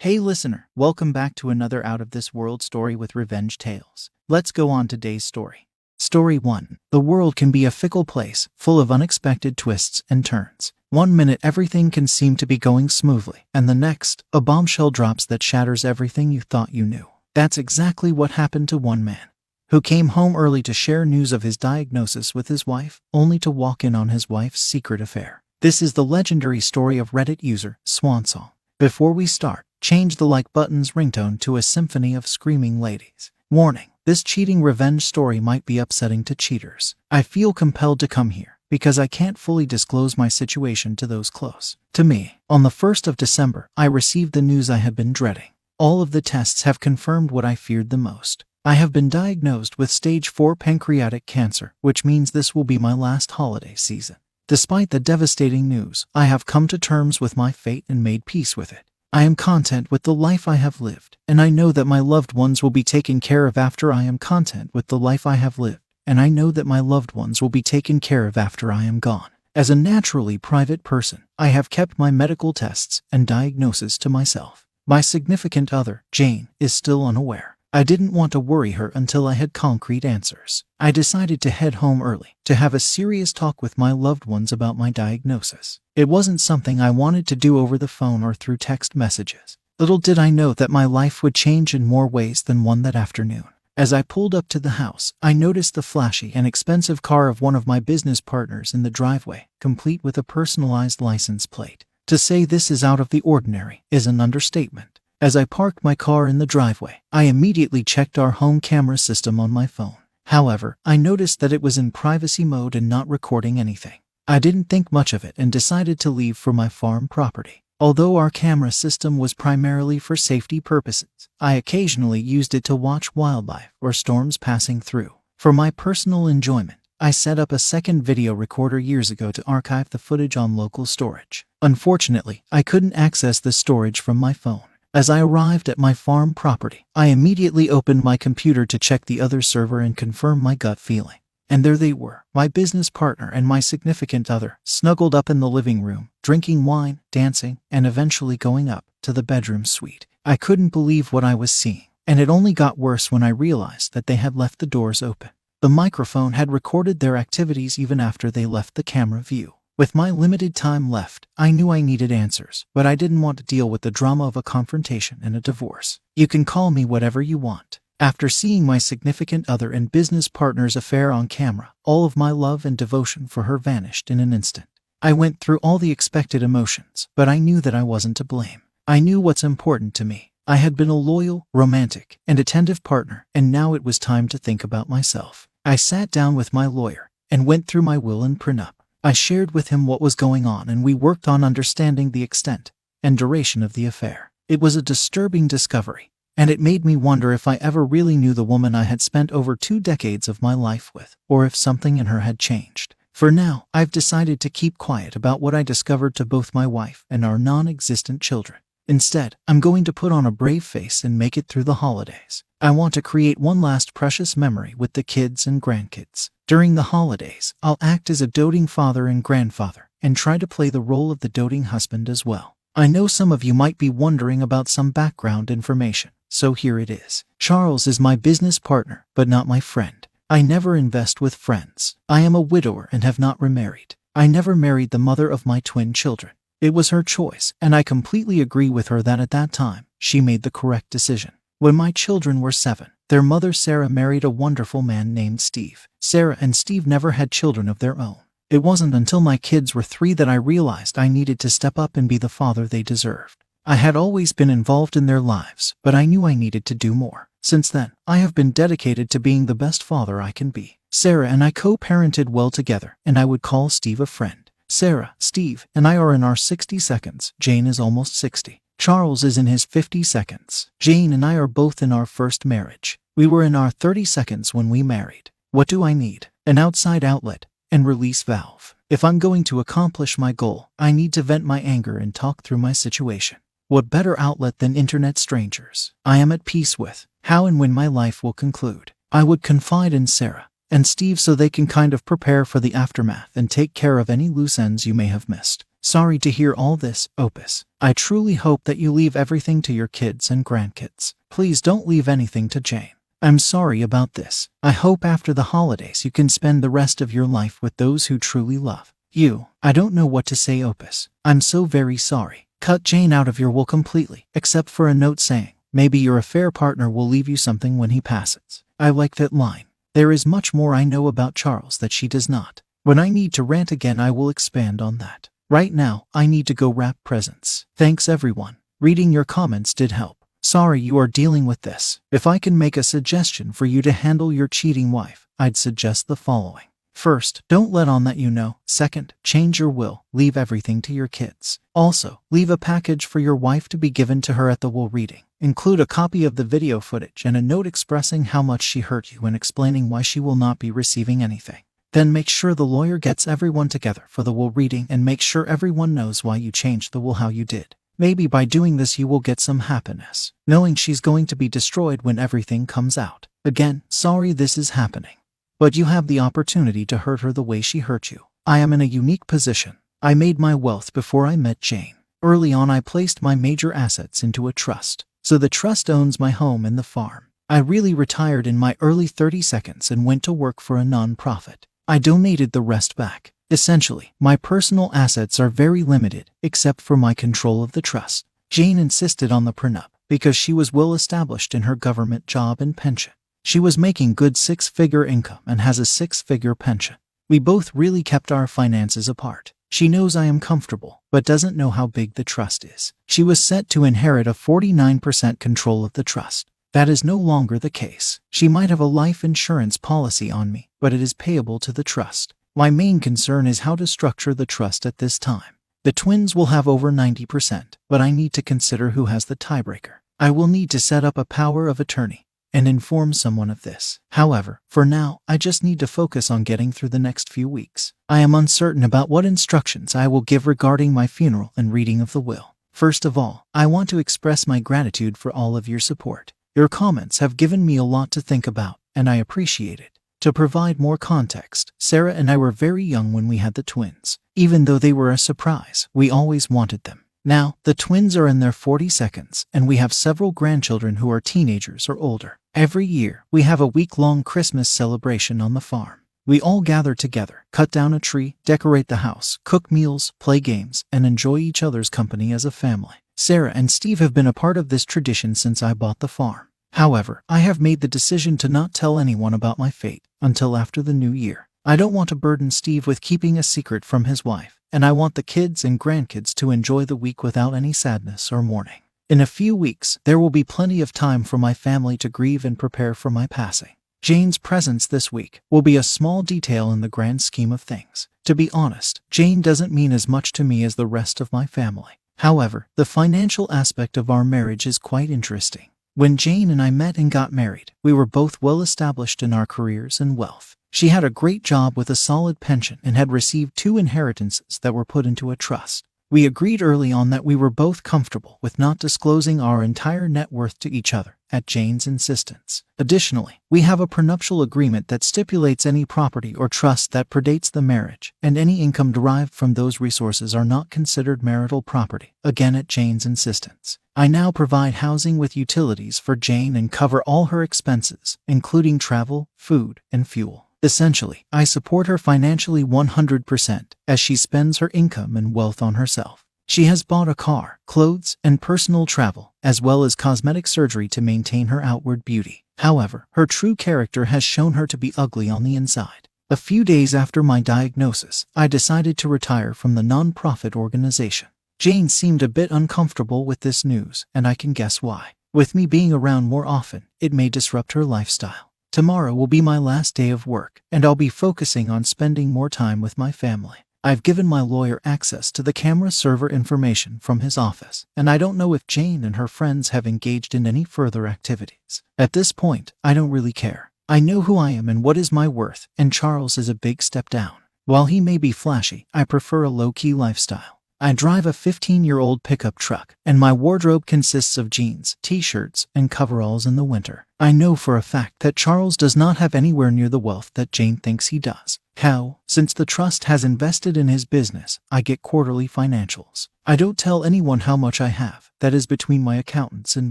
Hey, listener, welcome back to another Out of This World story with Revenge Tales. Let's go on today's story. Story 1 The world can be a fickle place, full of unexpected twists and turns. One minute, everything can seem to be going smoothly, and the next, a bombshell drops that shatters everything you thought you knew. That's exactly what happened to one man who came home early to share news of his diagnosis with his wife, only to walk in on his wife's secret affair. This is the legendary story of Reddit user Swansong. Before we start, change the like button's ringtone to a symphony of screaming ladies. Warning this cheating revenge story might be upsetting to cheaters. I feel compelled to come here because I can't fully disclose my situation to those close to me. On the 1st of December, I received the news I had been dreading. All of the tests have confirmed what I feared the most. I have been diagnosed with stage 4 pancreatic cancer, which means this will be my last holiday season. Despite the devastating news, I have come to terms with my fate and made peace with it. I am content with the life I have lived, and I know that my loved ones will be taken care of after I am content with the life I have lived, and I know that my loved ones will be taken care of after I am gone. As a naturally private person, I have kept my medical tests and diagnosis to myself. My significant other, Jane, is still unaware. I didn't want to worry her until I had concrete answers. I decided to head home early to have a serious talk with my loved ones about my diagnosis. It wasn't something I wanted to do over the phone or through text messages. Little did I know that my life would change in more ways than one that afternoon. As I pulled up to the house, I noticed the flashy and expensive car of one of my business partners in the driveway, complete with a personalized license plate. To say this is out of the ordinary is an understatement. As I parked my car in the driveway, I immediately checked our home camera system on my phone. However, I noticed that it was in privacy mode and not recording anything. I didn't think much of it and decided to leave for my farm property. Although our camera system was primarily for safety purposes, I occasionally used it to watch wildlife or storms passing through. For my personal enjoyment, I set up a second video recorder years ago to archive the footage on local storage. Unfortunately, I couldn't access the storage from my phone. As I arrived at my farm property, I immediately opened my computer to check the other server and confirm my gut feeling. And there they were, my business partner and my significant other, snuggled up in the living room, drinking wine, dancing, and eventually going up to the bedroom suite. I couldn't believe what I was seeing, and it only got worse when I realized that they had left the doors open. The microphone had recorded their activities even after they left the camera view. With my limited time left, I knew I needed answers, but I didn't want to deal with the drama of a confrontation and a divorce. You can call me whatever you want. After seeing my significant other and business partner's affair on camera, all of my love and devotion for her vanished in an instant. I went through all the expected emotions, but I knew that I wasn't to blame. I knew what's important to me. I had been a loyal, romantic, and attentive partner, and now it was time to think about myself. I sat down with my lawyer and went through my will and prenup. I shared with him what was going on and we worked on understanding the extent and duration of the affair. It was a disturbing discovery, and it made me wonder if I ever really knew the woman I had spent over two decades of my life with, or if something in her had changed. For now, I've decided to keep quiet about what I discovered to both my wife and our non existent children. Instead, I'm going to put on a brave face and make it through the holidays. I want to create one last precious memory with the kids and grandkids. During the holidays, I'll act as a doting father and grandfather and try to play the role of the doting husband as well. I know some of you might be wondering about some background information, so here it is. Charles is my business partner, but not my friend. I never invest with friends. I am a widower and have not remarried. I never married the mother of my twin children. It was her choice, and I completely agree with her that at that time, she made the correct decision. When my children were seven, their mother Sarah married a wonderful man named Steve. Sarah and Steve never had children of their own. It wasn't until my kids were three that I realized I needed to step up and be the father they deserved. I had always been involved in their lives, but I knew I needed to do more. Since then, I have been dedicated to being the best father I can be. Sarah and I co parented well together, and I would call Steve a friend. Sarah, Steve, and I are in our 60 seconds. Jane is almost 60. Charles is in his 50 seconds. Jane and I are both in our first marriage. We were in our 30 seconds when we married. What do I need? An outside outlet and release valve. If I'm going to accomplish my goal, I need to vent my anger and talk through my situation. What better outlet than internet strangers I am at peace with, how and when my life will conclude. I would confide in Sarah and Steve so they can kind of prepare for the aftermath and take care of any loose ends you may have missed. Sorry to hear all this, Opus. I truly hope that you leave everything to your kids and grandkids. Please don't leave anything to Jane. I'm sorry about this. I hope after the holidays you can spend the rest of your life with those who truly love you. I don't know what to say, Opus. I'm so very sorry. Cut Jane out of your will completely, except for a note saying, maybe your affair partner will leave you something when he passes. I like that line. There is much more I know about Charles that she does not. When I need to rant again, I will expand on that. Right now, I need to go wrap presents. Thanks, everyone. Reading your comments did help. Sorry you are dealing with this. If I can make a suggestion for you to handle your cheating wife, I'd suggest the following. First, don't let on that you know. Second, change your will. Leave everything to your kids. Also, leave a package for your wife to be given to her at the will reading. Include a copy of the video footage and a note expressing how much she hurt you and explaining why she will not be receiving anything. Then make sure the lawyer gets everyone together for the will reading and make sure everyone knows why you changed the will how you did. Maybe by doing this you will get some happiness, knowing she's going to be destroyed when everything comes out. Again, sorry this is happening. But you have the opportunity to hurt her the way she hurt you. I am in a unique position. I made my wealth before I met Jane. Early on, I placed my major assets into a trust. So the trust owns my home and the farm. I really retired in my early 30 seconds and went to work for a nonprofit. I donated the rest back. Essentially, my personal assets are very limited, except for my control of the trust. Jane insisted on the prenup because she was well established in her government job and pension. She was making good six figure income and has a six figure pension. We both really kept our finances apart. She knows I am comfortable, but doesn't know how big the trust is. She was set to inherit a 49% control of the trust. That is no longer the case. She might have a life insurance policy on me, but it is payable to the trust. My main concern is how to structure the trust at this time. The twins will have over 90%, but I need to consider who has the tiebreaker. I will need to set up a power of attorney and inform someone of this. However, for now, I just need to focus on getting through the next few weeks. I am uncertain about what instructions I will give regarding my funeral and reading of the will. First of all, I want to express my gratitude for all of your support. Your comments have given me a lot to think about, and I appreciate it. To provide more context, Sarah and I were very young when we had the twins. Even though they were a surprise, we always wanted them. Now, the twins are in their 40 seconds, and we have several grandchildren who are teenagers or older. Every year, we have a week long Christmas celebration on the farm. We all gather together, cut down a tree, decorate the house, cook meals, play games, and enjoy each other's company as a family. Sarah and Steve have been a part of this tradition since I bought the farm. However, I have made the decision to not tell anyone about my fate until after the new year. I don't want to burden Steve with keeping a secret from his wife, and I want the kids and grandkids to enjoy the week without any sadness or mourning. In a few weeks, there will be plenty of time for my family to grieve and prepare for my passing. Jane's presence this week will be a small detail in the grand scheme of things. To be honest, Jane doesn't mean as much to me as the rest of my family. However, the financial aspect of our marriage is quite interesting. When Jane and I met and got married, we were both well established in our careers and wealth. She had a great job with a solid pension and had received two inheritances that were put into a trust. We agreed early on that we were both comfortable with not disclosing our entire net worth to each other at Jane's insistence. Additionally, we have a prenuptial agreement that stipulates any property or trust that predates the marriage and any income derived from those resources are not considered marital property, again at Jane's insistence. I now provide housing with utilities for Jane and cover all her expenses, including travel, food, and fuel. Essentially, I support her financially 100% as she spends her income and wealth on herself. She has bought a car, clothes, and personal travel, as well as cosmetic surgery to maintain her outward beauty. However, her true character has shown her to be ugly on the inside. A few days after my diagnosis, I decided to retire from the nonprofit organization. Jane seemed a bit uncomfortable with this news, and I can guess why. With me being around more often, it may disrupt her lifestyle. Tomorrow will be my last day of work, and I'll be focusing on spending more time with my family. I've given my lawyer access to the camera server information from his office, and I don't know if Jane and her friends have engaged in any further activities. At this point, I don't really care. I know who I am and what is my worth, and Charles is a big step down. While he may be flashy, I prefer a low key lifestyle. I drive a 15 year old pickup truck, and my wardrobe consists of jeans, t shirts, and coveralls in the winter. I know for a fact that Charles does not have anywhere near the wealth that Jane thinks he does. How, since the trust has invested in his business, I get quarterly financials. I don't tell anyone how much I have, that is between my accountants and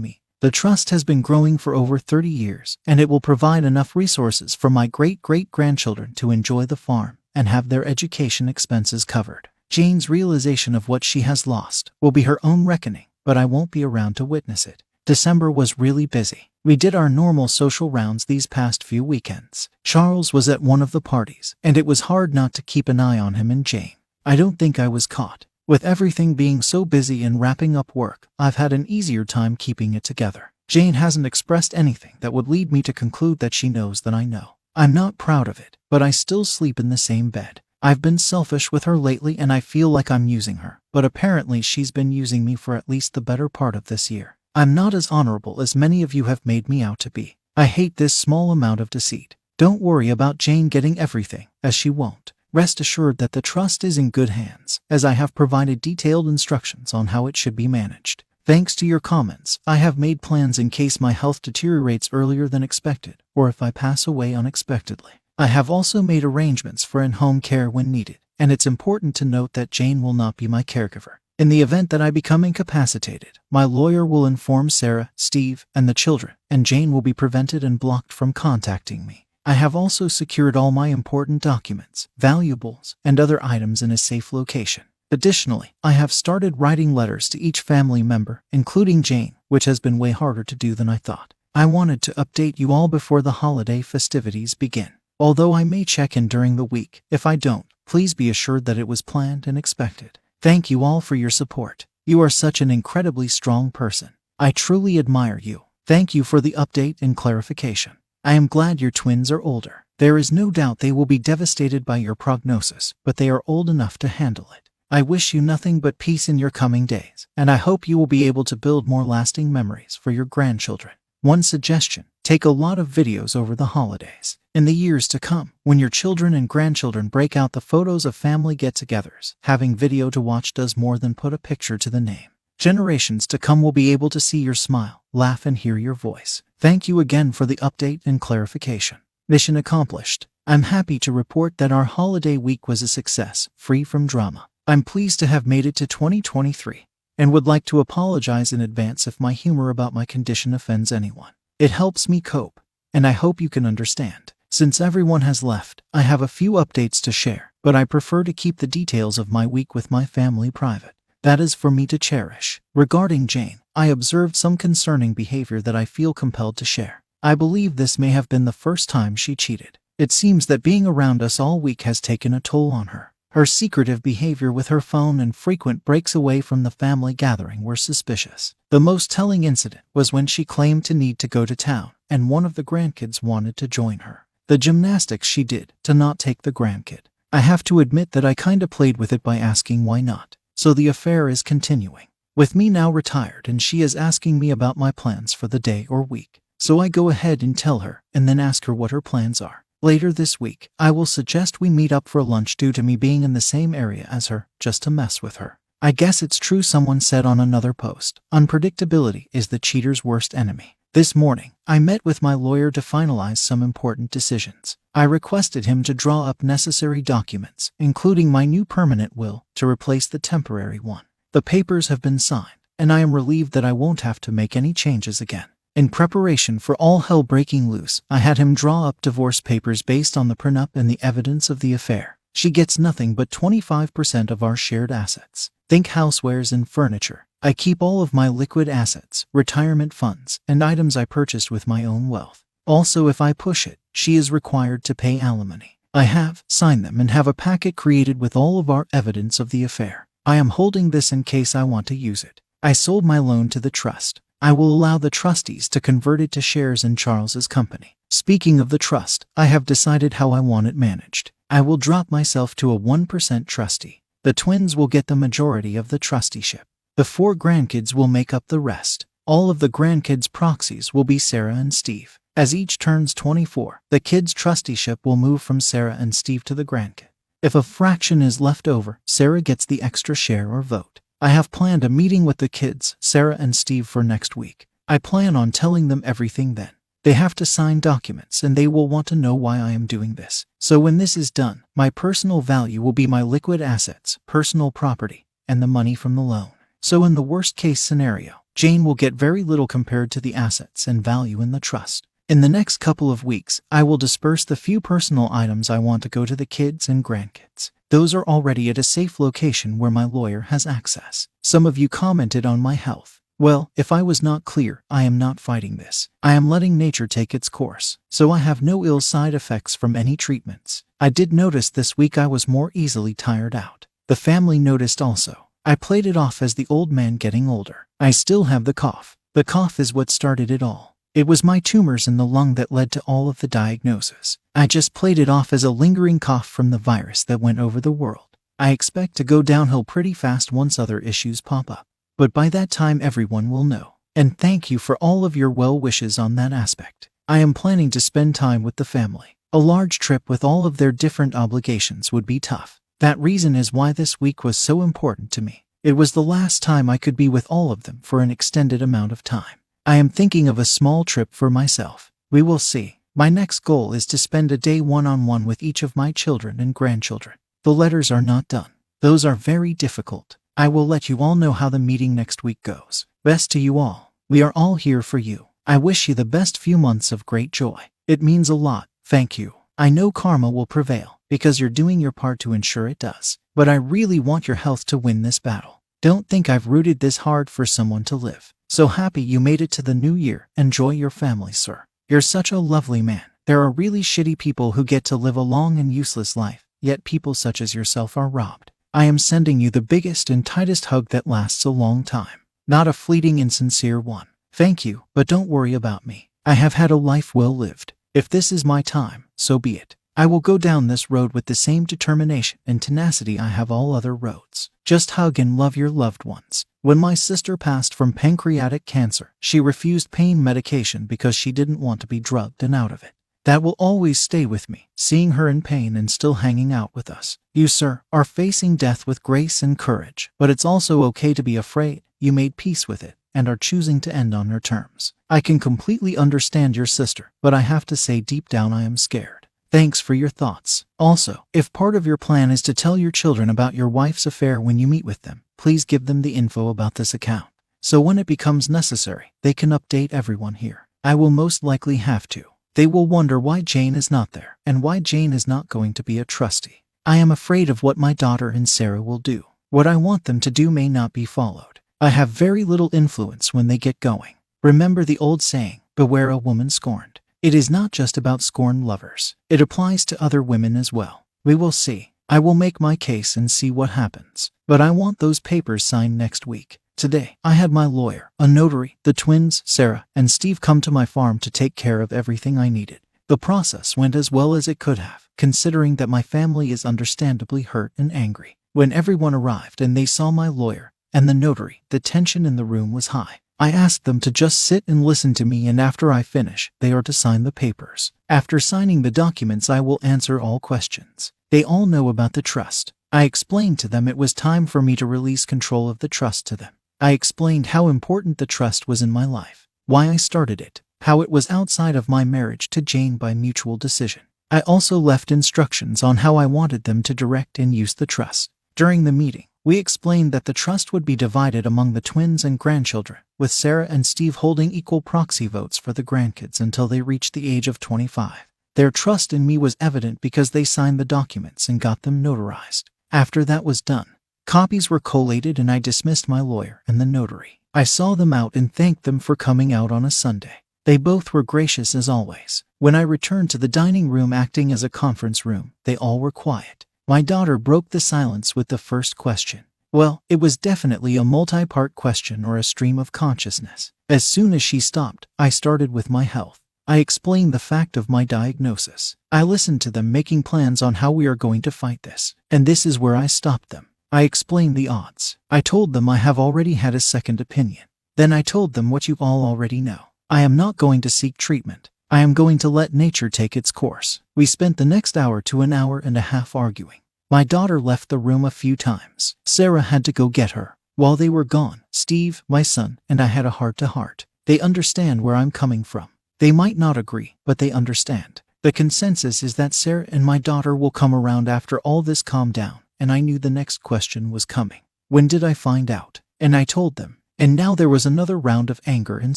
me. The trust has been growing for over 30 years, and it will provide enough resources for my great great grandchildren to enjoy the farm and have their education expenses covered. Jane's realization of what she has lost will be her own reckoning, but I won't be around to witness it. December was really busy. We did our normal social rounds these past few weekends. Charles was at one of the parties, and it was hard not to keep an eye on him and Jane. I don't think I was caught. With everything being so busy and wrapping up work, I've had an easier time keeping it together. Jane hasn't expressed anything that would lead me to conclude that she knows that I know. I'm not proud of it, but I still sleep in the same bed. I've been selfish with her lately and I feel like I'm using her, but apparently she's been using me for at least the better part of this year. I'm not as honorable as many of you have made me out to be. I hate this small amount of deceit. Don't worry about Jane getting everything, as she won't. Rest assured that the trust is in good hands, as I have provided detailed instructions on how it should be managed. Thanks to your comments, I have made plans in case my health deteriorates earlier than expected, or if I pass away unexpectedly. I have also made arrangements for in home care when needed, and it's important to note that Jane will not be my caregiver. In the event that I become incapacitated, my lawyer will inform Sarah, Steve, and the children, and Jane will be prevented and blocked from contacting me. I have also secured all my important documents, valuables, and other items in a safe location. Additionally, I have started writing letters to each family member, including Jane, which has been way harder to do than I thought. I wanted to update you all before the holiday festivities begin. Although I may check in during the week, if I don't, please be assured that it was planned and expected. Thank you all for your support. You are such an incredibly strong person. I truly admire you. Thank you for the update and clarification. I am glad your twins are older. There is no doubt they will be devastated by your prognosis, but they are old enough to handle it. I wish you nothing but peace in your coming days, and I hope you will be able to build more lasting memories for your grandchildren. One suggestion take a lot of videos over the holidays. In the years to come, when your children and grandchildren break out the photos of family get togethers, having video to watch does more than put a picture to the name. Generations to come will be able to see your smile, laugh, and hear your voice. Thank you again for the update and clarification. Mission accomplished. I'm happy to report that our holiday week was a success, free from drama. I'm pleased to have made it to 2023 and would like to apologize in advance if my humor about my condition offends anyone. It helps me cope, and I hope you can understand. Since everyone has left, I have a few updates to share, but I prefer to keep the details of my week with my family private. That is for me to cherish. Regarding Jane, I observed some concerning behavior that I feel compelled to share. I believe this may have been the first time she cheated. It seems that being around us all week has taken a toll on her. Her secretive behavior with her phone and frequent breaks away from the family gathering were suspicious. The most telling incident was when she claimed to need to go to town, and one of the grandkids wanted to join her. The gymnastics she did to not take the grandkid. I have to admit that I kinda played with it by asking why not. So the affair is continuing. With me now retired and she is asking me about my plans for the day or week. So I go ahead and tell her, and then ask her what her plans are. Later this week, I will suggest we meet up for lunch due to me being in the same area as her, just to mess with her. I guess it's true someone said on another post unpredictability is the cheater's worst enemy. This morning, I met with my lawyer to finalize some important decisions. I requested him to draw up necessary documents, including my new permanent will, to replace the temporary one. The papers have been signed, and I am relieved that I won't have to make any changes again. In preparation for all hell breaking loose, I had him draw up divorce papers based on the prenup and the evidence of the affair. She gets nothing but 25% of our shared assets. Think housewares and furniture. I keep all of my liquid assets, retirement funds, and items I purchased with my own wealth. Also, if I push it, she is required to pay alimony. I have signed them and have a packet created with all of our evidence of the affair. I am holding this in case I want to use it. I sold my loan to the trust. I will allow the trustees to convert it to shares in Charles's company. Speaking of the trust, I have decided how I want it managed. I will drop myself to a 1% trustee. The twins will get the majority of the trusteeship. The four grandkids will make up the rest. All of the grandkids' proxies will be Sarah and Steve. As each turns 24, the kids' trusteeship will move from Sarah and Steve to the grandkid. If a fraction is left over, Sarah gets the extra share or vote. I have planned a meeting with the kids, Sarah and Steve, for next week. I plan on telling them everything then. They have to sign documents and they will want to know why I am doing this. So when this is done, my personal value will be my liquid assets, personal property, and the money from the loan. So in the worst case scenario, Jane will get very little compared to the assets and value in the trust. In the next couple of weeks, I will disperse the few personal items I want to go to the kids and grandkids. Those are already at a safe location where my lawyer has access. Some of you commented on my health. Well, if I was not clear, I am not fighting this. I am letting nature take its course, so I have no ill side effects from any treatments. I did notice this week I was more easily tired out. The family noticed also. I played it off as the old man getting older. I still have the cough. The cough is what started it all. It was my tumors in the lung that led to all of the diagnosis. I just played it off as a lingering cough from the virus that went over the world. I expect to go downhill pretty fast once other issues pop up. But by that time, everyone will know. And thank you for all of your well wishes on that aspect. I am planning to spend time with the family. A large trip with all of their different obligations would be tough. That reason is why this week was so important to me. It was the last time I could be with all of them for an extended amount of time. I am thinking of a small trip for myself. We will see. My next goal is to spend a day one on one with each of my children and grandchildren. The letters are not done. Those are very difficult. I will let you all know how the meeting next week goes. Best to you all. We are all here for you. I wish you the best few months of great joy. It means a lot. Thank you. I know karma will prevail because you're doing your part to ensure it does. But I really want your health to win this battle. Don't think I've rooted this hard for someone to live. So happy you made it to the new year. Enjoy your family, sir. You're such a lovely man. There are really shitty people who get to live a long and useless life, yet people such as yourself are robbed. I am sending you the biggest and tightest hug that lasts a long time, not a fleeting insincere one. Thank you, but don't worry about me. I have had a life well lived. If this is my time, so be it. I will go down this road with the same determination and tenacity I have all other roads. Just hug and love your loved ones. When my sister passed from pancreatic cancer, she refused pain medication because she didn't want to be drugged and out of it. That will always stay with me, seeing her in pain and still hanging out with us. You, sir, are facing death with grace and courage, but it's also okay to be afraid. You made peace with it and are choosing to end on your terms. I can completely understand your sister, but I have to say deep down I am scared. Thanks for your thoughts. Also, if part of your plan is to tell your children about your wife's affair when you meet with them, please give them the info about this account. So when it becomes necessary, they can update everyone here. I will most likely have to. They will wonder why Jane is not there and why Jane is not going to be a trustee. I am afraid of what my daughter and Sarah will do. What I want them to do may not be followed. I have very little influence when they get going. Remember the old saying, beware a woman scorned. It is not just about scorned lovers, it applies to other women as well. We will see. I will make my case and see what happens. But I want those papers signed next week. Today, I had my lawyer, a notary, the twins, Sarah, and Steve come to my farm to take care of everything I needed. The process went as well as it could have, considering that my family is understandably hurt and angry. When everyone arrived and they saw my lawyer and the notary, the tension in the room was high. I ask them to just sit and listen to me, and after I finish, they are to sign the papers. After signing the documents, I will answer all questions. They all know about the trust. I explained to them it was time for me to release control of the trust to them. I explained how important the trust was in my life, why I started it, how it was outside of my marriage to Jane by mutual decision. I also left instructions on how I wanted them to direct and use the trust. During the meeting, we explained that the trust would be divided among the twins and grandchildren, with Sarah and Steve holding equal proxy votes for the grandkids until they reached the age of 25. Their trust in me was evident because they signed the documents and got them notarized. After that was done, copies were collated and I dismissed my lawyer and the notary. I saw them out and thanked them for coming out on a Sunday. They both were gracious as always. When I returned to the dining room acting as a conference room, they all were quiet. My daughter broke the silence with the first question. Well, it was definitely a multi part question or a stream of consciousness. As soon as she stopped, I started with my health. I explained the fact of my diagnosis. I listened to them making plans on how we are going to fight this. And this is where I stopped them. I explained the odds. I told them I have already had a second opinion. Then I told them what you all already know. I am not going to seek treatment. I am going to let nature take its course. We spent the next hour to an hour and a half arguing. My daughter left the room a few times. Sarah had to go get her. While they were gone, Steve, my son, and I had a heart to heart. They understand where I'm coming from. They might not agree, but they understand. The consensus is that Sarah and my daughter will come around after all this calmed down and I knew the next question was coming. When did I find out? And I told them. And now there was another round of anger and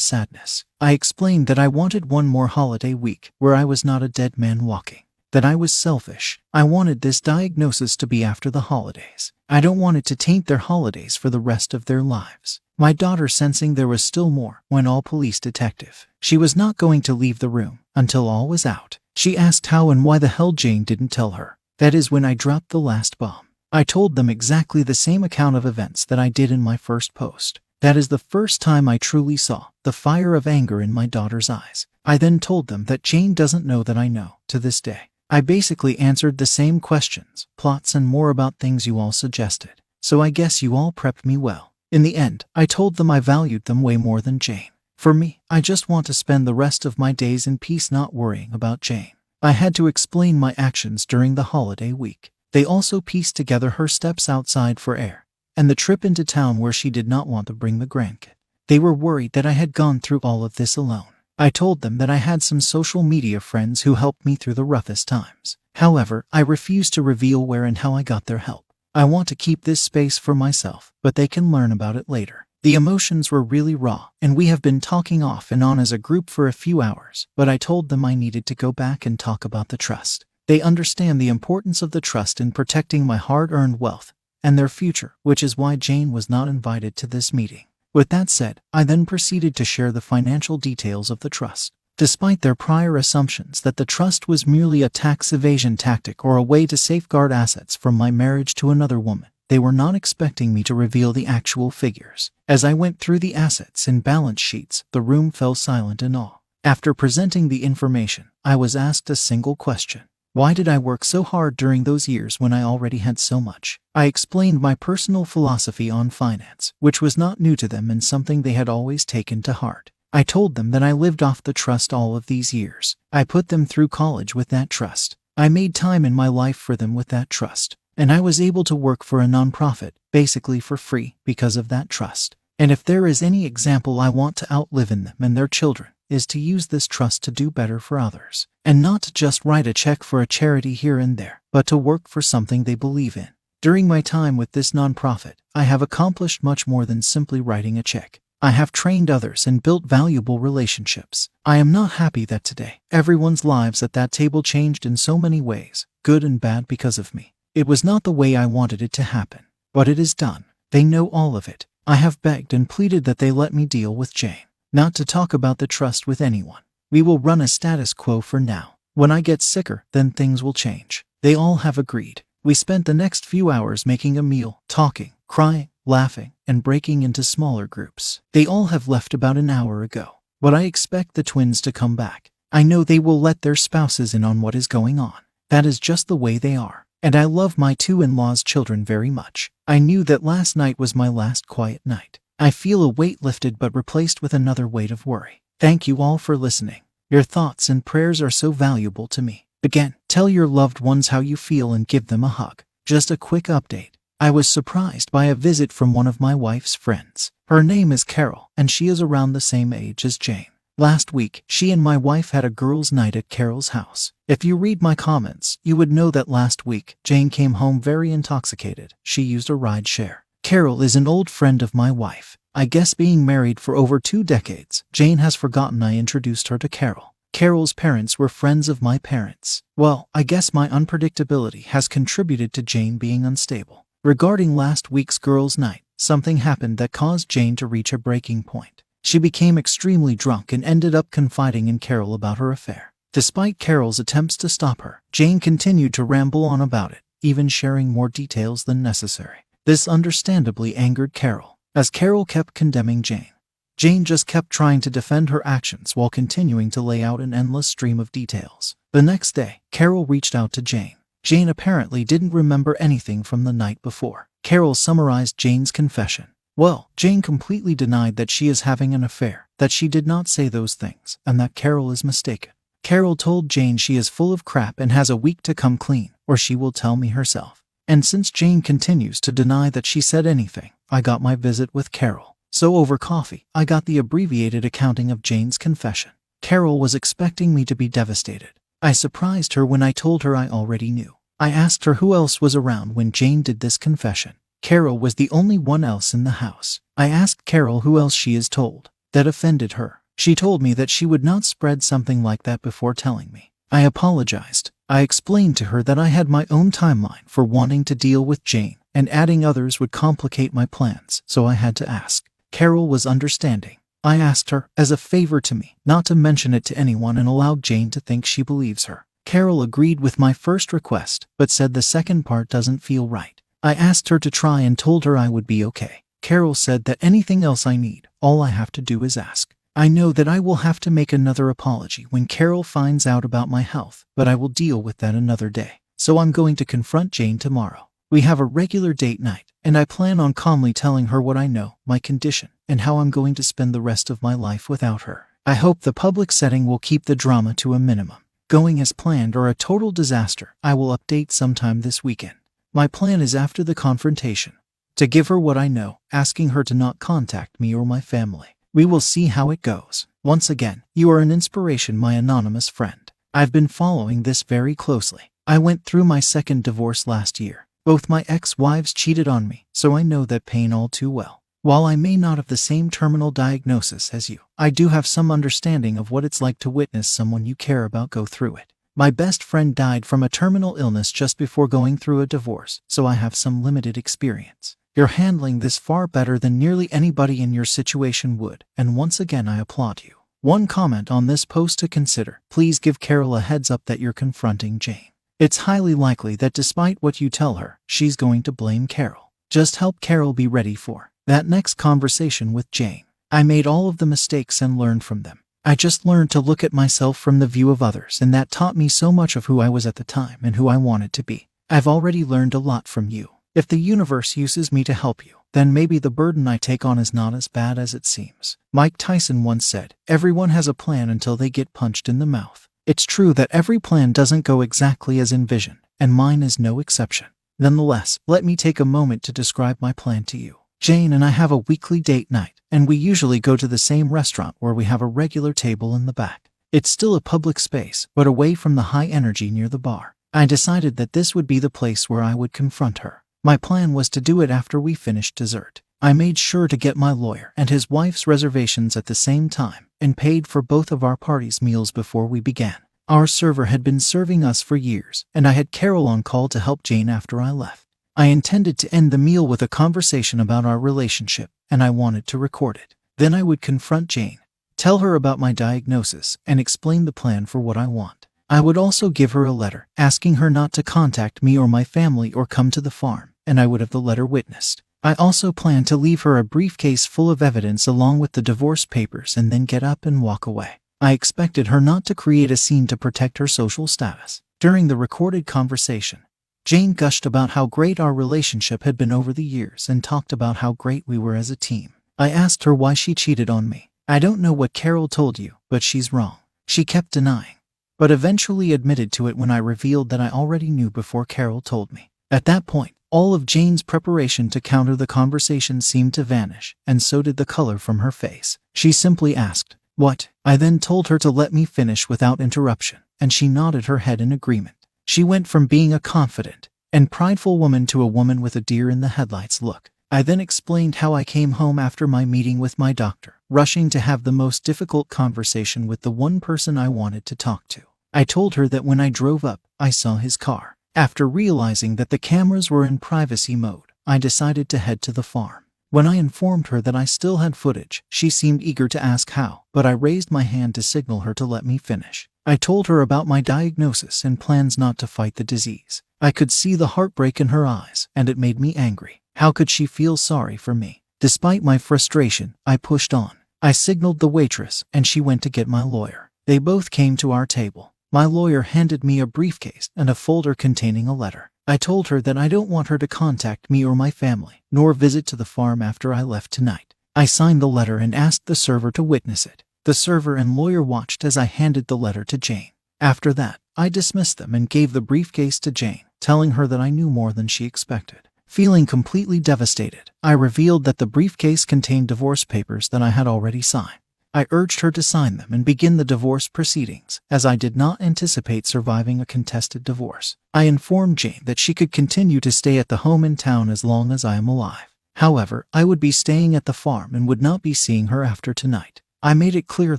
sadness. I explained that I wanted one more holiday week where I was not a dead man walking. That I was selfish. I wanted this diagnosis to be after the holidays. I don't want it to taint their holidays for the rest of their lives. My daughter, sensing there was still more, went all police detective. She was not going to leave the room until all was out. She asked how and why the hell Jane didn't tell her. That is when I dropped the last bomb. I told them exactly the same account of events that I did in my first post. That is the first time I truly saw the fire of anger in my daughter's eyes. I then told them that Jane doesn't know that I know to this day. I basically answered the same questions, plots, and more about things you all suggested. So I guess you all prepped me well. In the end, I told them I valued them way more than Jane. For me, I just want to spend the rest of my days in peace not worrying about Jane. I had to explain my actions during the holiday week. They also pieced together her steps outside for air and the trip into town where she did not want to bring the grandkid. They were worried that I had gone through all of this alone. I told them that I had some social media friends who helped me through the roughest times. However, I refused to reveal where and how I got their help. I want to keep this space for myself, but they can learn about it later. The emotions were really raw, and we have been talking off and on as a group for a few hours, but I told them I needed to go back and talk about the trust. They understand the importance of the trust in protecting my hard earned wealth and their future, which is why Jane was not invited to this meeting. With that said, I then proceeded to share the financial details of the trust. Despite their prior assumptions that the trust was merely a tax evasion tactic or a way to safeguard assets from my marriage to another woman, they were not expecting me to reveal the actual figures. As I went through the assets and balance sheets, the room fell silent in awe. After presenting the information, I was asked a single question why did I work so hard during those years when I already had so much? I explained my personal philosophy on finance, which was not new to them and something they had always taken to heart. I told them that I lived off the trust all of these years. I put them through college with that trust. I made time in my life for them with that trust. And I was able to work for a nonprofit, basically for free, because of that trust. And if there is any example I want to outlive in them and their children, is to use this trust to do better for others, and not to just write a check for a charity here and there, but to work for something they believe in. During my time with this nonprofit, I have accomplished much more than simply writing a check. I have trained others and built valuable relationships. I am not happy that today everyone's lives at that table changed in so many ways, good and bad because of me. It was not the way I wanted it to happen, but it is done. They know all of it. I have begged and pleaded that they let me deal with Jane not to talk about the trust with anyone. We will run a status quo for now. When I get sicker, then things will change. They all have agreed. We spent the next few hours making a meal, talking, crying, laughing, and breaking into smaller groups. They all have left about an hour ago. But I expect the twins to come back. I know they will let their spouses in on what is going on. That is just the way they are. And I love my two in law's children very much. I knew that last night was my last quiet night. I feel a weight lifted but replaced with another weight of worry. Thank you all for listening. Your thoughts and prayers are so valuable to me. Again, tell your loved ones how you feel and give them a hug. Just a quick update. I was surprised by a visit from one of my wife's friends. Her name is Carol, and she is around the same age as Jane. Last week, she and my wife had a girls' night at Carol's house. If you read my comments, you would know that last week, Jane came home very intoxicated. She used a ride share. Carol is an old friend of my wife. I guess being married for over two decades, Jane has forgotten I introduced her to Carol. Carol's parents were friends of my parents. Well, I guess my unpredictability has contributed to Jane being unstable. Regarding last week's girls' night, something happened that caused Jane to reach a breaking point. She became extremely drunk and ended up confiding in Carol about her affair. Despite Carol's attempts to stop her, Jane continued to ramble on about it, even sharing more details than necessary. This understandably angered Carol, as Carol kept condemning Jane. Jane just kept trying to defend her actions while continuing to lay out an endless stream of details. The next day, Carol reached out to Jane. Jane apparently didn't remember anything from the night before. Carol summarized Jane's confession. Well, Jane completely denied that she is having an affair, that she did not say those things, and that Carol is mistaken. Carol told Jane she is full of crap and has a week to come clean, or she will tell me herself. And since Jane continues to deny that she said anything, I got my visit with Carol. So over coffee, I got the abbreviated accounting of Jane's confession. Carol was expecting me to be devastated. I surprised her when I told her I already knew. I asked her who else was around when Jane did this confession. Carol was the only one else in the house. I asked Carol who else she is told. That offended her. She told me that she would not spread something like that before telling me. I apologized. I explained to her that I had my own timeline for wanting to deal with Jane, and adding others would complicate my plans, so I had to ask. Carol was understanding. I asked her, as a favor to me, not to mention it to anyone and allowed Jane to think she believes her. Carol agreed with my first request, but said the second part doesn't feel right. I asked her to try and told her I would be okay. Carol said that anything else I need, all I have to do is ask. I know that I will have to make another apology when Carol finds out about my health, but I will deal with that another day. So I'm going to confront Jane tomorrow. We have a regular date night, and I plan on calmly telling her what I know, my condition, and how I'm going to spend the rest of my life without her. I hope the public setting will keep the drama to a minimum. Going as planned or a total disaster, I will update sometime this weekend. My plan is after the confrontation to give her what I know, asking her to not contact me or my family. We will see how it goes. Once again, you are an inspiration, my anonymous friend. I've been following this very closely. I went through my second divorce last year. Both my ex wives cheated on me, so I know that pain all too well. While I may not have the same terminal diagnosis as you, I do have some understanding of what it's like to witness someone you care about go through it. My best friend died from a terminal illness just before going through a divorce, so I have some limited experience. You're handling this far better than nearly anybody in your situation would, and once again I applaud you. One comment on this post to consider please give Carol a heads up that you're confronting Jane. It's highly likely that despite what you tell her, she's going to blame Carol. Just help Carol be ready for that next conversation with Jane. I made all of the mistakes and learned from them. I just learned to look at myself from the view of others, and that taught me so much of who I was at the time and who I wanted to be. I've already learned a lot from you. If the universe uses me to help you, then maybe the burden I take on is not as bad as it seems. Mike Tyson once said, Everyone has a plan until they get punched in the mouth. It's true that every plan doesn't go exactly as envisioned, and mine is no exception. Nonetheless, let me take a moment to describe my plan to you. Jane and I have a weekly date night, and we usually go to the same restaurant where we have a regular table in the back. It's still a public space, but away from the high energy near the bar. I decided that this would be the place where I would confront her. My plan was to do it after we finished dessert. I made sure to get my lawyer and his wife's reservations at the same time and paid for both of our party's meals before we began. Our server had been serving us for years, and I had Carol on call to help Jane after I left. I intended to end the meal with a conversation about our relationship, and I wanted to record it. Then I would confront Jane, tell her about my diagnosis, and explain the plan for what I want. I would also give her a letter asking her not to contact me or my family or come to the farm, and I would have the letter witnessed. I also planned to leave her a briefcase full of evidence along with the divorce papers and then get up and walk away. I expected her not to create a scene to protect her social status. During the recorded conversation, Jane gushed about how great our relationship had been over the years and talked about how great we were as a team. I asked her why she cheated on me. I don't know what Carol told you, but she's wrong. She kept denying, but eventually admitted to it when I revealed that I already knew before Carol told me. At that point, all of Jane's preparation to counter the conversation seemed to vanish, and so did the color from her face. She simply asked, What? I then told her to let me finish without interruption, and she nodded her head in agreement. She went from being a confident and prideful woman to a woman with a deer in the headlights look. I then explained how I came home after my meeting with my doctor, rushing to have the most difficult conversation with the one person I wanted to talk to. I told her that when I drove up, I saw his car. After realizing that the cameras were in privacy mode, I decided to head to the farm. When I informed her that I still had footage, she seemed eager to ask how, but I raised my hand to signal her to let me finish. I told her about my diagnosis and plans not to fight the disease. I could see the heartbreak in her eyes, and it made me angry. How could she feel sorry for me? Despite my frustration, I pushed on. I signaled the waitress, and she went to get my lawyer. They both came to our table. My lawyer handed me a briefcase and a folder containing a letter. I told her that I don't want her to contact me or my family, nor visit to the farm after I left tonight. I signed the letter and asked the server to witness it. The server and lawyer watched as I handed the letter to Jane. After that, I dismissed them and gave the briefcase to Jane, telling her that I knew more than she expected. Feeling completely devastated, I revealed that the briefcase contained divorce papers that I had already signed. I urged her to sign them and begin the divorce proceedings, as I did not anticipate surviving a contested divorce. I informed Jane that she could continue to stay at the home in town as long as I am alive. However, I would be staying at the farm and would not be seeing her after tonight. I made it clear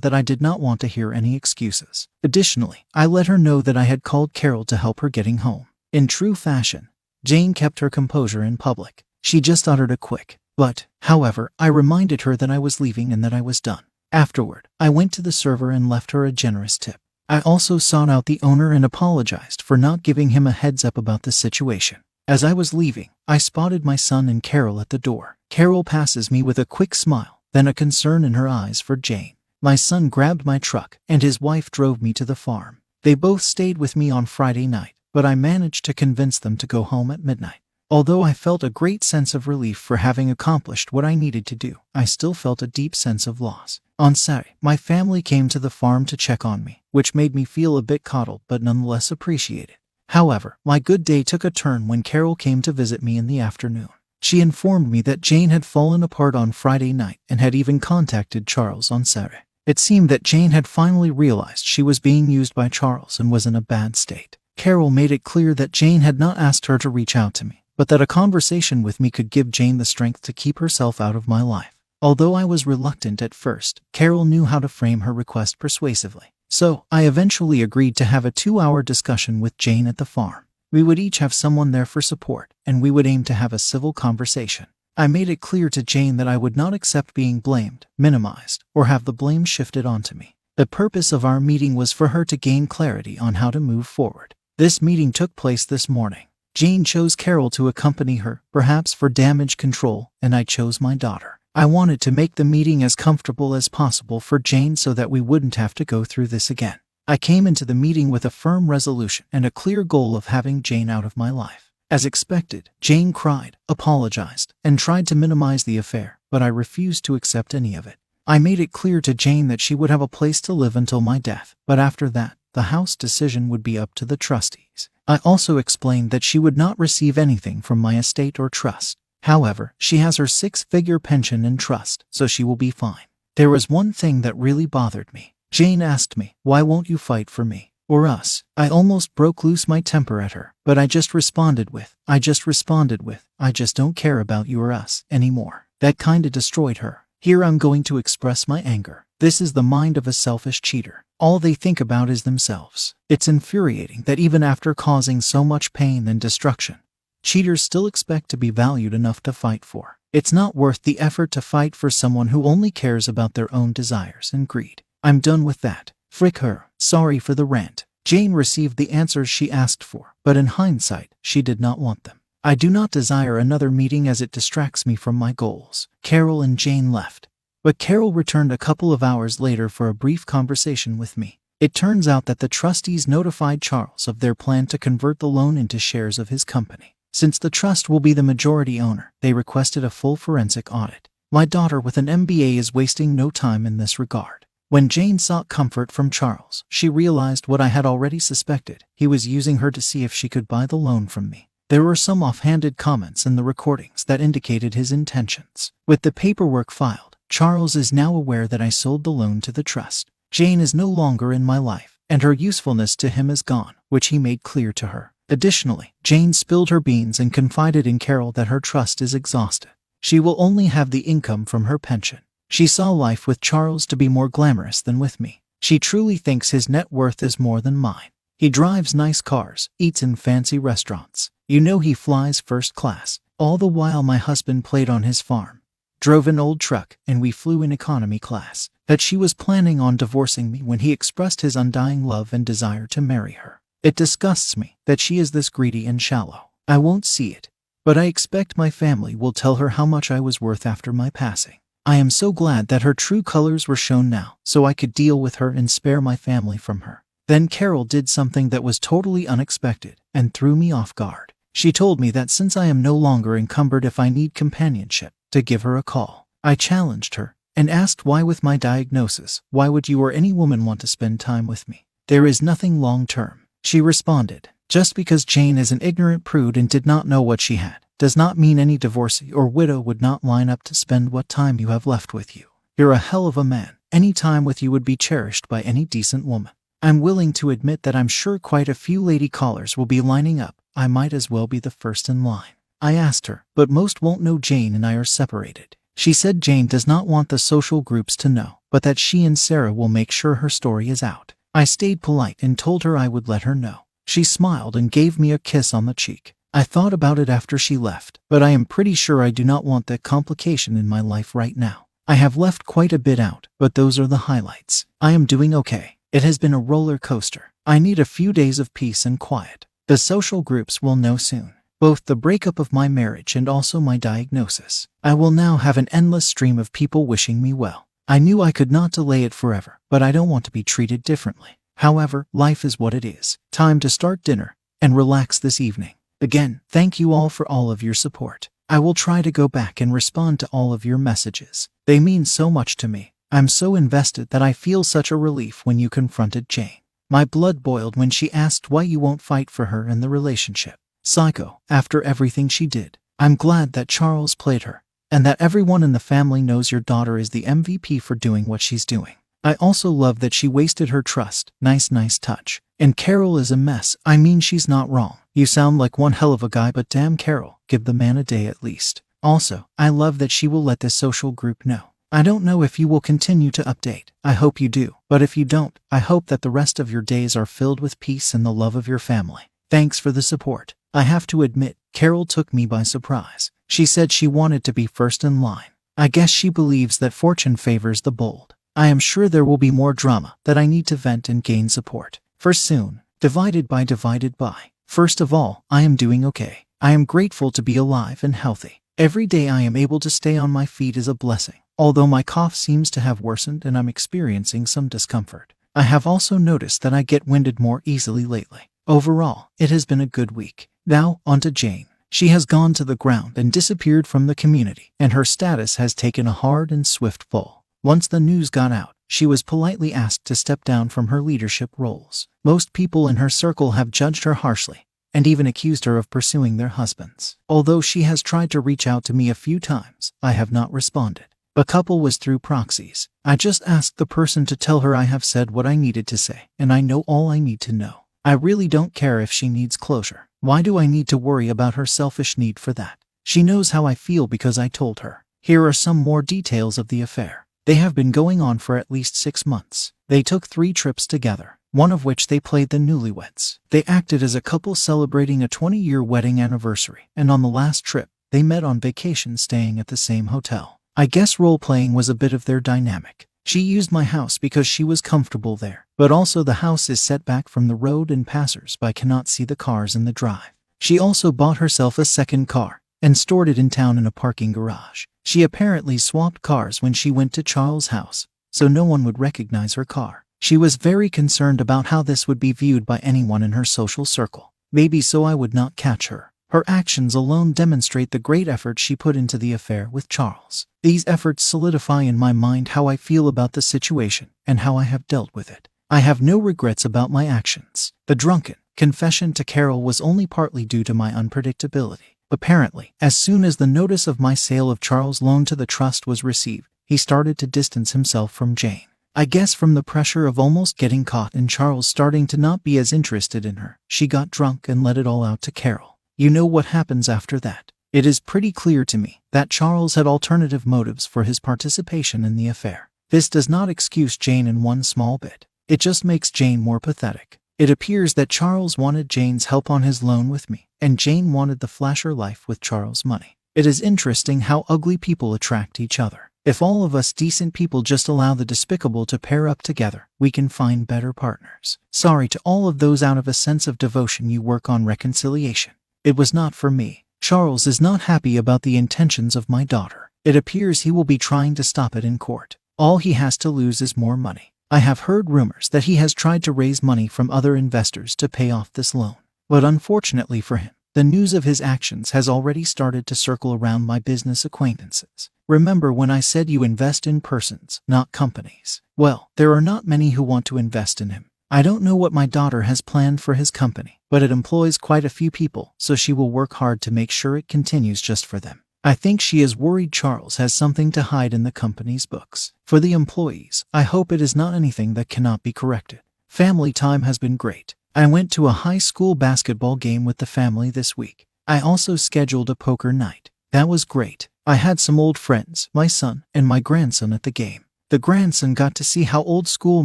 that I did not want to hear any excuses. Additionally, I let her know that I had called Carol to help her getting home. In true fashion, Jane kept her composure in public. She just uttered a quick, but, however, I reminded her that I was leaving and that I was done. Afterward, I went to the server and left her a generous tip. I also sought out the owner and apologized for not giving him a heads up about the situation. As I was leaving, I spotted my son and Carol at the door. Carol passes me with a quick smile, then a concern in her eyes for Jane. My son grabbed my truck, and his wife drove me to the farm. They both stayed with me on Friday night, but I managed to convince them to go home at midnight. Although I felt a great sense of relief for having accomplished what I needed to do, I still felt a deep sense of loss. On Saturday, my family came to the farm to check on me, which made me feel a bit coddled but nonetheless appreciated. However, my good day took a turn when Carol came to visit me in the afternoon. She informed me that Jane had fallen apart on Friday night and had even contacted Charles on Saturday. It seemed that Jane had finally realized she was being used by Charles and was in a bad state. Carol made it clear that Jane had not asked her to reach out to me, but that a conversation with me could give Jane the strength to keep herself out of my life. Although I was reluctant at first, Carol knew how to frame her request persuasively. So, I eventually agreed to have a two hour discussion with Jane at the farm. We would each have someone there for support, and we would aim to have a civil conversation. I made it clear to Jane that I would not accept being blamed, minimized, or have the blame shifted onto me. The purpose of our meeting was for her to gain clarity on how to move forward. This meeting took place this morning. Jane chose Carol to accompany her, perhaps for damage control, and I chose my daughter. I wanted to make the meeting as comfortable as possible for Jane so that we wouldn't have to go through this again. I came into the meeting with a firm resolution and a clear goal of having Jane out of my life. As expected, Jane cried, apologized, and tried to minimize the affair, but I refused to accept any of it. I made it clear to Jane that she would have a place to live until my death, but after that, the house decision would be up to the trustees. I also explained that she would not receive anything from my estate or trust. However, she has her six figure pension and trust, so she will be fine. There was one thing that really bothered me. Jane asked me, Why won't you fight for me? Or us? I almost broke loose my temper at her, but I just responded with, I just responded with, I just don't care about you or us anymore. That kinda destroyed her. Here I'm going to express my anger. This is the mind of a selfish cheater. All they think about is themselves. It's infuriating that even after causing so much pain and destruction, cheaters still expect to be valued enough to fight for. It's not worth the effort to fight for someone who only cares about their own desires and greed. I'm done with that. Frick her. Sorry for the rant. Jane received the answers she asked for, but in hindsight, she did not want them. I do not desire another meeting as it distracts me from my goals. Carol and Jane left. But Carol returned a couple of hours later for a brief conversation with me. It turns out that the trustees notified Charles of their plan to convert the loan into shares of his company. Since the trust will be the majority owner, they requested a full forensic audit. My daughter with an MBA is wasting no time in this regard. When Jane sought comfort from Charles, she realized what I had already suspected. He was using her to see if she could buy the loan from me. There were some offhanded comments in the recordings that indicated his intentions. With the paperwork filed, Charles is now aware that I sold the loan to the trust. Jane is no longer in my life, and her usefulness to him is gone, which he made clear to her. Additionally, Jane spilled her beans and confided in Carol that her trust is exhausted. She will only have the income from her pension. She saw life with Charles to be more glamorous than with me. She truly thinks his net worth is more than mine. He drives nice cars, eats in fancy restaurants. You know he flies first class. All the while my husband played on his farm, drove an old truck, and we flew in economy class. That she was planning on divorcing me when he expressed his undying love and desire to marry her. It disgusts me that she is this greedy and shallow. I won't see it, but I expect my family will tell her how much I was worth after my passing. I am so glad that her true colors were shown now, so I could deal with her and spare my family from her. Then Carol did something that was totally unexpected and threw me off guard. She told me that since I am no longer encumbered if I need companionship, to give her a call. I challenged her and asked why with my diagnosis, why would you or any woman want to spend time with me? There is nothing long term. She responded, just because Jane is an ignorant prude and did not know what she had, does not mean any divorcee or widow would not line up to spend what time you have left with you. You're a hell of a man. Any time with you would be cherished by any decent woman. I'm willing to admit that I'm sure quite a few lady callers will be lining up. I might as well be the first in line. I asked her, but most won't know Jane and I are separated. She said Jane does not want the social groups to know, but that she and Sarah will make sure her story is out. I stayed polite and told her I would let her know. She smiled and gave me a kiss on the cheek. I thought about it after she left, but I am pretty sure I do not want that complication in my life right now. I have left quite a bit out, but those are the highlights. I am doing okay. It has been a roller coaster. I need a few days of peace and quiet. The social groups will know soon. Both the breakup of my marriage and also my diagnosis. I will now have an endless stream of people wishing me well. I knew I could not delay it forever, but I don't want to be treated differently. However, life is what it is. Time to start dinner and relax this evening. Again, thank you all for all of your support. I will try to go back and respond to all of your messages. They mean so much to me. I'm so invested that I feel such a relief when you confronted Jane. My blood boiled when she asked why you won't fight for her in the relationship. Psycho, after everything she did. I'm glad that Charles played her, and that everyone in the family knows your daughter is the MVP for doing what she's doing. I also love that she wasted her trust. Nice, nice touch. And Carol is a mess. I mean, she's not wrong. You sound like one hell of a guy, but damn Carol, give the man a day at least. Also, I love that she will let this social group know. I don't know if you will continue to update. I hope you do. But if you don't, I hope that the rest of your days are filled with peace and the love of your family. Thanks for the support. I have to admit, Carol took me by surprise. She said she wanted to be first in line. I guess she believes that fortune favors the bold. I am sure there will be more drama that I need to vent and gain support. For soon, divided by divided by. First of all, I am doing okay. I am grateful to be alive and healthy. Every day I am able to stay on my feet is a blessing, although my cough seems to have worsened and I'm experiencing some discomfort. I have also noticed that I get winded more easily lately. Overall, it has been a good week. Now, on to Jane. She has gone to the ground and disappeared from the community, and her status has taken a hard and swift fall. Once the news got out, she was politely asked to step down from her leadership roles. Most people in her circle have judged her harshly and even accused her of pursuing their husbands. Although she has tried to reach out to me a few times, I have not responded. A couple was through proxies. I just asked the person to tell her I have said what I needed to say, and I know all I need to know. I really don't care if she needs closure. Why do I need to worry about her selfish need for that? She knows how I feel because I told her. Here are some more details of the affair. They have been going on for at least six months. They took three trips together, one of which they played the newlyweds. They acted as a couple celebrating a 20 year wedding anniversary, and on the last trip, they met on vacation staying at the same hotel. I guess role playing was a bit of their dynamic. She used my house because she was comfortable there, but also the house is set back from the road and passers by cannot see the cars in the drive. She also bought herself a second car and stored it in town in a parking garage. She apparently swapped cars when she went to Charles' house, so no one would recognize her car. She was very concerned about how this would be viewed by anyone in her social circle. Maybe so I would not catch her. Her actions alone demonstrate the great effort she put into the affair with Charles. These efforts solidify in my mind how I feel about the situation and how I have dealt with it. I have no regrets about my actions. The drunken confession to Carol was only partly due to my unpredictability. Apparently, as soon as the notice of my sale of Charles' loan to the trust was received, he started to distance himself from Jane. I guess from the pressure of almost getting caught and Charles starting to not be as interested in her, she got drunk and let it all out to Carol. You know what happens after that. It is pretty clear to me that Charles had alternative motives for his participation in the affair. This does not excuse Jane in one small bit. It just makes Jane more pathetic. It appears that Charles wanted Jane's help on his loan with me, and Jane wanted the flasher life with Charles' money. It is interesting how ugly people attract each other. If all of us decent people just allow the despicable to pair up together, we can find better partners. Sorry to all of those out of a sense of devotion you work on reconciliation. It was not for me. Charles is not happy about the intentions of my daughter. It appears he will be trying to stop it in court. All he has to lose is more money. I have heard rumors that he has tried to raise money from other investors to pay off this loan. But unfortunately for him, the news of his actions has already started to circle around my business acquaintances. Remember when I said you invest in persons, not companies? Well, there are not many who want to invest in him. I don't know what my daughter has planned for his company, but it employs quite a few people, so she will work hard to make sure it continues just for them. I think she is worried Charles has something to hide in the company's books. For the employees, I hope it is not anything that cannot be corrected. Family time has been great. I went to a high school basketball game with the family this week. I also scheduled a poker night. That was great. I had some old friends, my son, and my grandson at the game. The grandson got to see how old school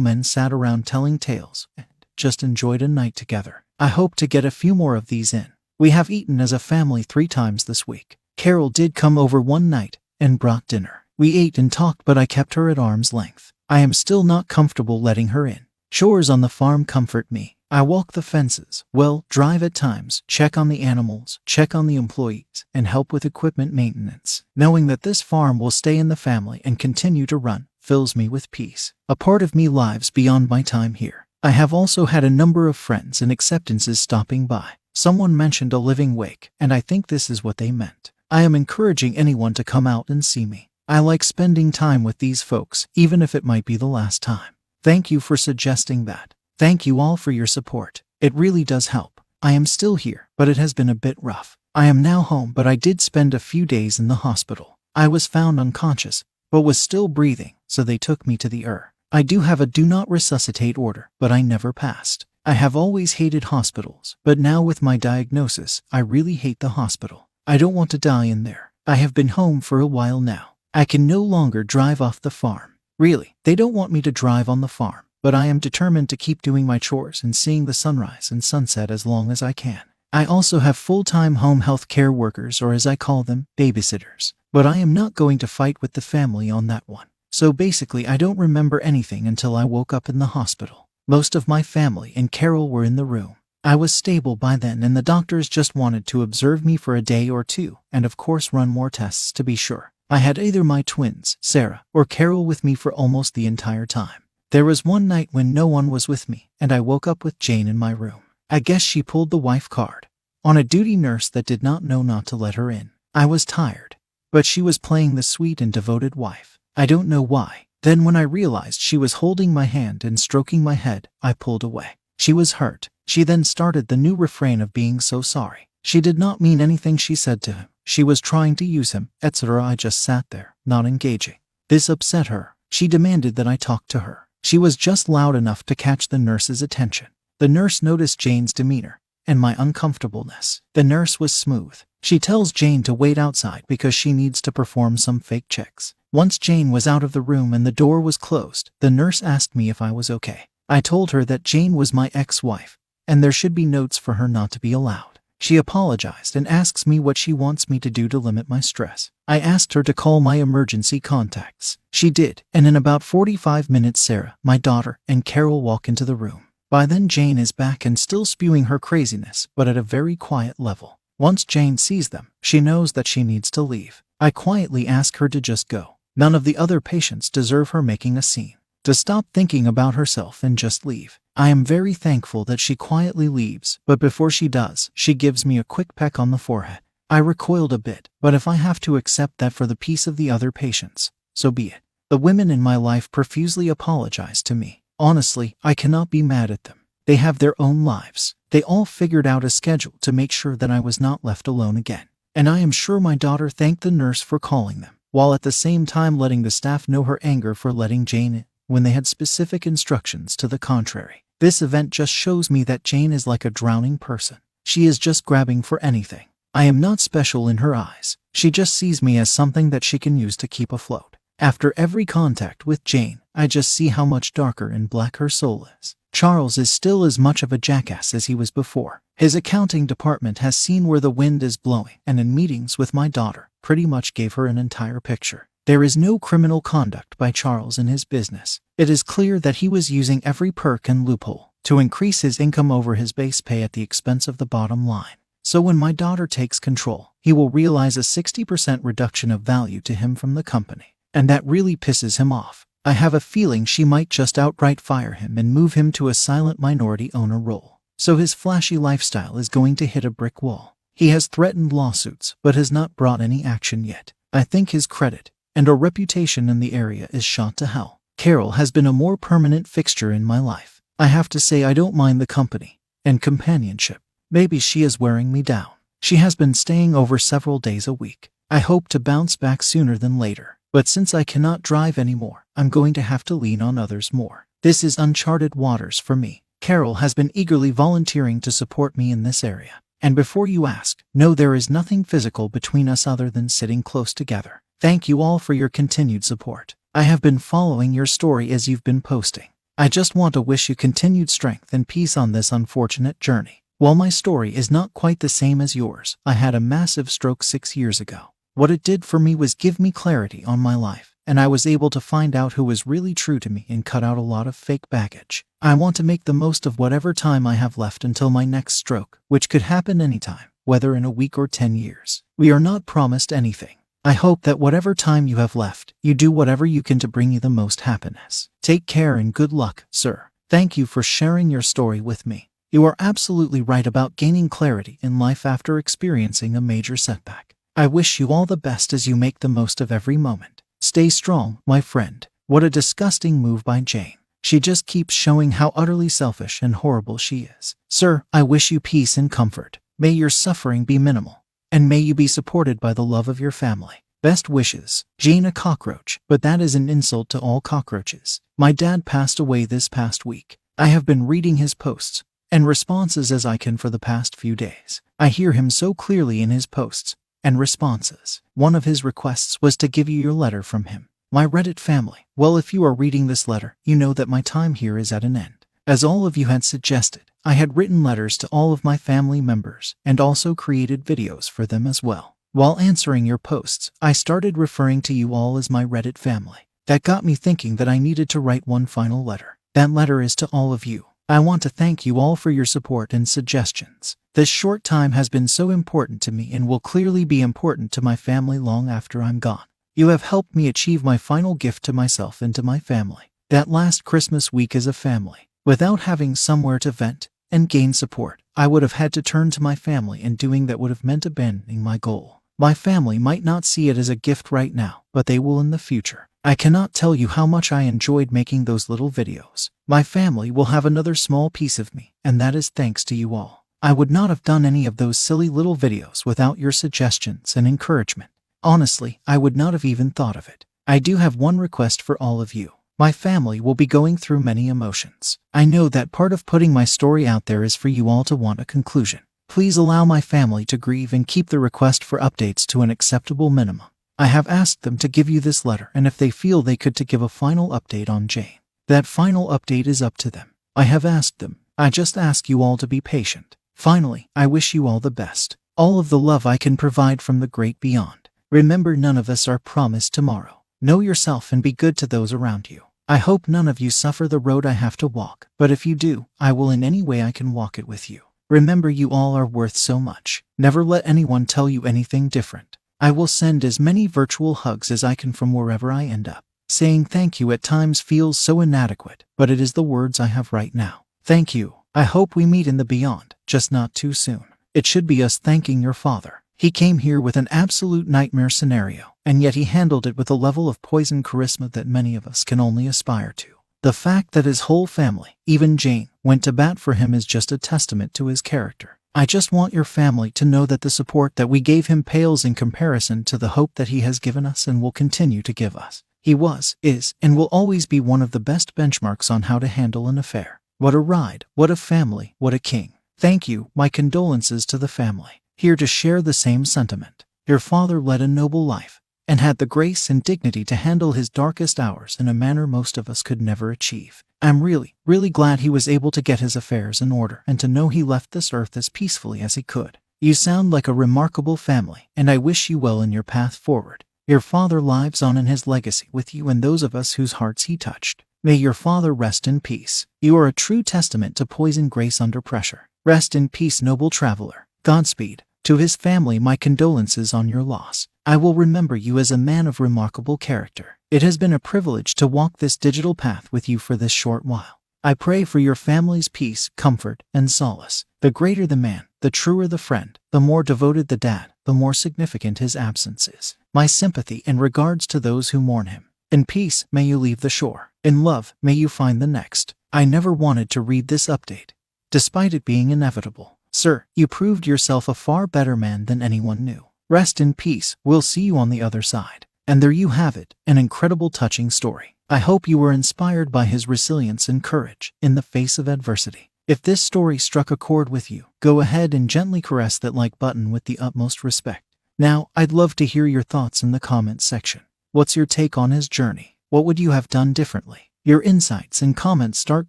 men sat around telling tales and just enjoyed a night together. I hope to get a few more of these in. We have eaten as a family three times this week. Carol did come over one night and brought dinner. We ate and talked, but I kept her at arm's length. I am still not comfortable letting her in. Chores on the farm comfort me. I walk the fences, well, drive at times, check on the animals, check on the employees, and help with equipment maintenance. Knowing that this farm will stay in the family and continue to run fills me with peace. A part of me lives beyond my time here. I have also had a number of friends and acceptances stopping by. Someone mentioned a living wake, and I think this is what they meant. I am encouraging anyone to come out and see me. I like spending time with these folks, even if it might be the last time. Thank you for suggesting that. Thank you all for your support. It really does help. I am still here, but it has been a bit rough. I am now home, but I did spend a few days in the hospital. I was found unconscious, but was still breathing, so they took me to the ER. I do have a do not resuscitate order, but I never passed. I have always hated hospitals, but now with my diagnosis, I really hate the hospital. I don't want to die in there. I have been home for a while now. I can no longer drive off the farm. Really, they don't want me to drive on the farm but I am determined to keep doing my chores and seeing the sunrise and sunset as long as I can. I also have full time home health care workers, or as I call them, babysitters. But I am not going to fight with the family on that one. So basically, I don't remember anything until I woke up in the hospital. Most of my family and Carol were in the room. I was stable by then, and the doctors just wanted to observe me for a day or two, and of course, run more tests to be sure. I had either my twins, Sarah, or Carol with me for almost the entire time. There was one night when no one was with me, and I woke up with Jane in my room. I guess she pulled the wife card on a duty nurse that did not know not to let her in. I was tired, but she was playing the sweet and devoted wife. I don't know why. Then, when I realized she was holding my hand and stroking my head, I pulled away. She was hurt. She then started the new refrain of being so sorry. She did not mean anything she said to him. She was trying to use him, etc. I just sat there, not engaging. This upset her. She demanded that I talk to her. She was just loud enough to catch the nurse's attention. The nurse noticed Jane's demeanor and my uncomfortableness. The nurse was smooth. She tells Jane to wait outside because she needs to perform some fake checks. Once Jane was out of the room and the door was closed, the nurse asked me if I was okay. I told her that Jane was my ex wife and there should be notes for her not to be allowed. She apologized and asks me what she wants me to do to limit my stress. I asked her to call my emergency contacts. She did, and in about 45 minutes, Sarah, my daughter, and Carol walk into the room. By then, Jane is back and still spewing her craziness, but at a very quiet level. Once Jane sees them, she knows that she needs to leave. I quietly ask her to just go. None of the other patients deserve her making a scene. To stop thinking about herself and just leave. I am very thankful that she quietly leaves, but before she does, she gives me a quick peck on the forehead. I recoiled a bit, but if I have to accept that for the peace of the other patients, so be it. The women in my life profusely apologize to me. Honestly, I cannot be mad at them. They have their own lives. They all figured out a schedule to make sure that I was not left alone again. And I am sure my daughter thanked the nurse for calling them, while at the same time letting the staff know her anger for letting Jane in when they had specific instructions to the contrary. This event just shows me that Jane is like a drowning person. She is just grabbing for anything. I am not special in her eyes. She just sees me as something that she can use to keep afloat. After every contact with Jane, I just see how much darker and black her soul is. Charles is still as much of a jackass as he was before. His accounting department has seen where the wind is blowing, and in meetings with my daughter, pretty much gave her an entire picture. There is no criminal conduct by Charles in his business. It is clear that he was using every perk and loophole to increase his income over his base pay at the expense of the bottom line. So when my daughter takes control, he will realize a 60% reduction of value to him from the company. And that really pisses him off. I have a feeling she might just outright fire him and move him to a silent minority owner role. So his flashy lifestyle is going to hit a brick wall. He has threatened lawsuits, but has not brought any action yet. I think his credit and a reputation in the area is shot to hell. Carol has been a more permanent fixture in my life. I have to say I don't mind the company and companionship. Maybe she is wearing me down. She has been staying over several days a week. I hope to bounce back sooner than later. But since I cannot drive anymore, I'm going to have to lean on others more. This is uncharted waters for me. Carol has been eagerly volunteering to support me in this area. And before you ask, no, there is nothing physical between us other than sitting close together. Thank you all for your continued support. I have been following your story as you've been posting. I just want to wish you continued strength and peace on this unfortunate journey. While my story is not quite the same as yours, I had a massive stroke six years ago. What it did for me was give me clarity on my life, and I was able to find out who was really true to me and cut out a lot of fake baggage. I want to make the most of whatever time I have left until my next stroke, which could happen anytime, whether in a week or 10 years. We are not promised anything. I hope that whatever time you have left, you do whatever you can to bring you the most happiness. Take care and good luck, sir. Thank you for sharing your story with me. You are absolutely right about gaining clarity in life after experiencing a major setback. I wish you all the best as you make the most of every moment. Stay strong, my friend. What a disgusting move by Jane. She just keeps showing how utterly selfish and horrible she is. Sir, I wish you peace and comfort. May your suffering be minimal, and may you be supported by the love of your family. Best wishes, Jane a cockroach, but that is an insult to all cockroaches. My dad passed away this past week. I have been reading his posts and responses as I can for the past few days. I hear him so clearly in his posts, and responses. One of his requests was to give you your letter from him. My Reddit family. Well, if you are reading this letter, you know that my time here is at an end. As all of you had suggested, I had written letters to all of my family members and also created videos for them as well. While answering your posts, I started referring to you all as my Reddit family. That got me thinking that I needed to write one final letter. That letter is to all of you. I want to thank you all for your support and suggestions. This short time has been so important to me and will clearly be important to my family long after I'm gone. You have helped me achieve my final gift to myself and to my family. That last Christmas week as a family. Without having somewhere to vent and gain support, I would have had to turn to my family and doing that would have meant abandoning my goal. My family might not see it as a gift right now, but they will in the future. I cannot tell you how much I enjoyed making those little videos. My family will have another small piece of me, and that is thanks to you all. I would not have done any of those silly little videos without your suggestions and encouragement. Honestly, I would not have even thought of it. I do have one request for all of you. My family will be going through many emotions. I know that part of putting my story out there is for you all to want a conclusion. Please allow my family to grieve and keep the request for updates to an acceptable minimum. I have asked them to give you this letter, and if they feel they could, to give a final update on Jane. That final update is up to them. I have asked them. I just ask you all to be patient. Finally, I wish you all the best. All of the love I can provide from the great beyond. Remember, none of us are promised tomorrow. Know yourself and be good to those around you. I hope none of you suffer the road I have to walk, but if you do, I will in any way I can walk it with you. Remember, you all are worth so much. Never let anyone tell you anything different. I will send as many virtual hugs as I can from wherever I end up. Saying thank you at times feels so inadequate, but it is the words I have right now. Thank you. I hope we meet in the beyond, just not too soon. It should be us thanking your father. He came here with an absolute nightmare scenario, and yet he handled it with a level of poison charisma that many of us can only aspire to. The fact that his whole family, even Jane, went to bat for him is just a testament to his character. I just want your family to know that the support that we gave him pales in comparison to the hope that he has given us and will continue to give us. He was, is, and will always be one of the best benchmarks on how to handle an affair. What a ride, what a family, what a king. Thank you, my condolences to the family. Here to share the same sentiment. Your father led a noble life and had the grace and dignity to handle his darkest hours in a manner most of us could never achieve. I'm really, really glad he was able to get his affairs in order and to know he left this earth as peacefully as he could. You sound like a remarkable family, and I wish you well in your path forward. Your father lives on in his legacy with you and those of us whose hearts he touched. May your father rest in peace. You are a true testament to poison grace under pressure. Rest in peace, noble traveler. Godspeed. To his family, my condolences on your loss. I will remember you as a man of remarkable character. It has been a privilege to walk this digital path with you for this short while. I pray for your family's peace, comfort, and solace. The greater the man, the truer the friend, the more devoted the dad, the more significant his absence is. My sympathy and regards to those who mourn him. In peace, may you leave the shore. In love, may you find the next. I never wanted to read this update, despite it being inevitable. Sir, you proved yourself a far better man than anyone knew. Rest in peace, we'll see you on the other side. And there you have it, an incredible touching story. I hope you were inspired by his resilience and courage in the face of adversity. If this story struck a chord with you, go ahead and gently caress that like button with the utmost respect. Now, I'd love to hear your thoughts in the comments section. What's your take on his journey? What would you have done differently? Your insights and comments start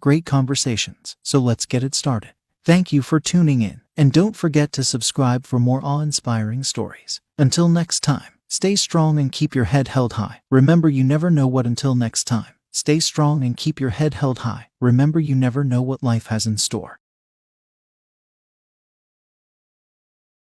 great conversations, so let's get it started. Thank you for tuning in, and don't forget to subscribe for more awe inspiring stories. Until next time, stay strong and keep your head held high. Remember, you never know what until next time. Stay strong and keep your head held high. Remember, you never know what life has in store.